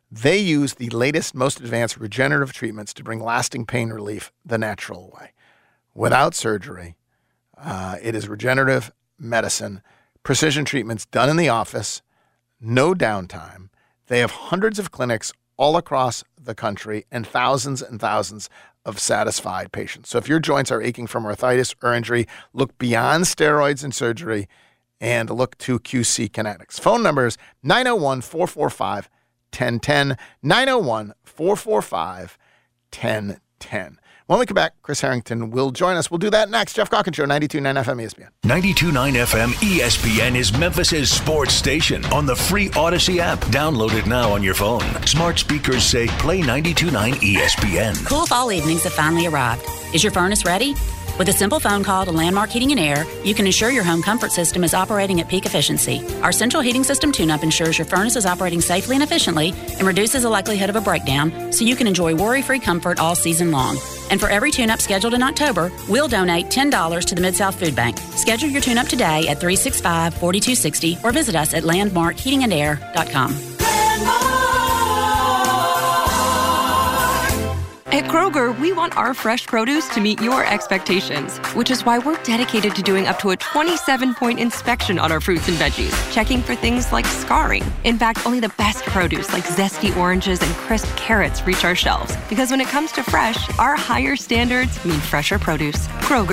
They use the latest, most advanced regenerative treatments to bring lasting pain relief the natural way. Without surgery, uh, it is regenerative medicine, precision treatments done in the office, no downtime. They have hundreds of clinics all across the country and thousands and thousands of satisfied patients. So if your joints are aching from arthritis or injury, look beyond steroids and surgery and look to QC Kinetics. Phone numbers is 901 445 1010. 901 445 1010. When we come back, Chris Harrington will join us. We'll do that next. Geoff Calkins Show, 92.9 FM ESPN. 92.9 FM ESPN is Memphis's sports station on the free Odyssey app. Download it now on your phone. Smart speakers say play 92.9 ESPN. Cool fall evenings have finally arrived. Is your furnace ready? With a simple phone call to Landmark Heating and Air, you can ensure your home comfort system is operating at peak efficiency. Our central heating system tune up ensures your furnace is operating safely and efficiently and reduces the likelihood of a breakdown so you can enjoy worry free comfort all season long. And for every tune up scheduled in October, we'll donate $10 to the Mid South Food Bank. Schedule your tune up today at 365 4260 or visit us at landmarkheatingandair.com. At Kroger, we want our fresh produce to meet your expectations, which is why we're dedicated to doing up to a 27 point inspection on our fruits and veggies, checking for things like scarring. In fact, only the best produce like zesty oranges and crisp carrots reach our shelves. Because when it comes to fresh, our higher standards mean fresher produce. Kroger.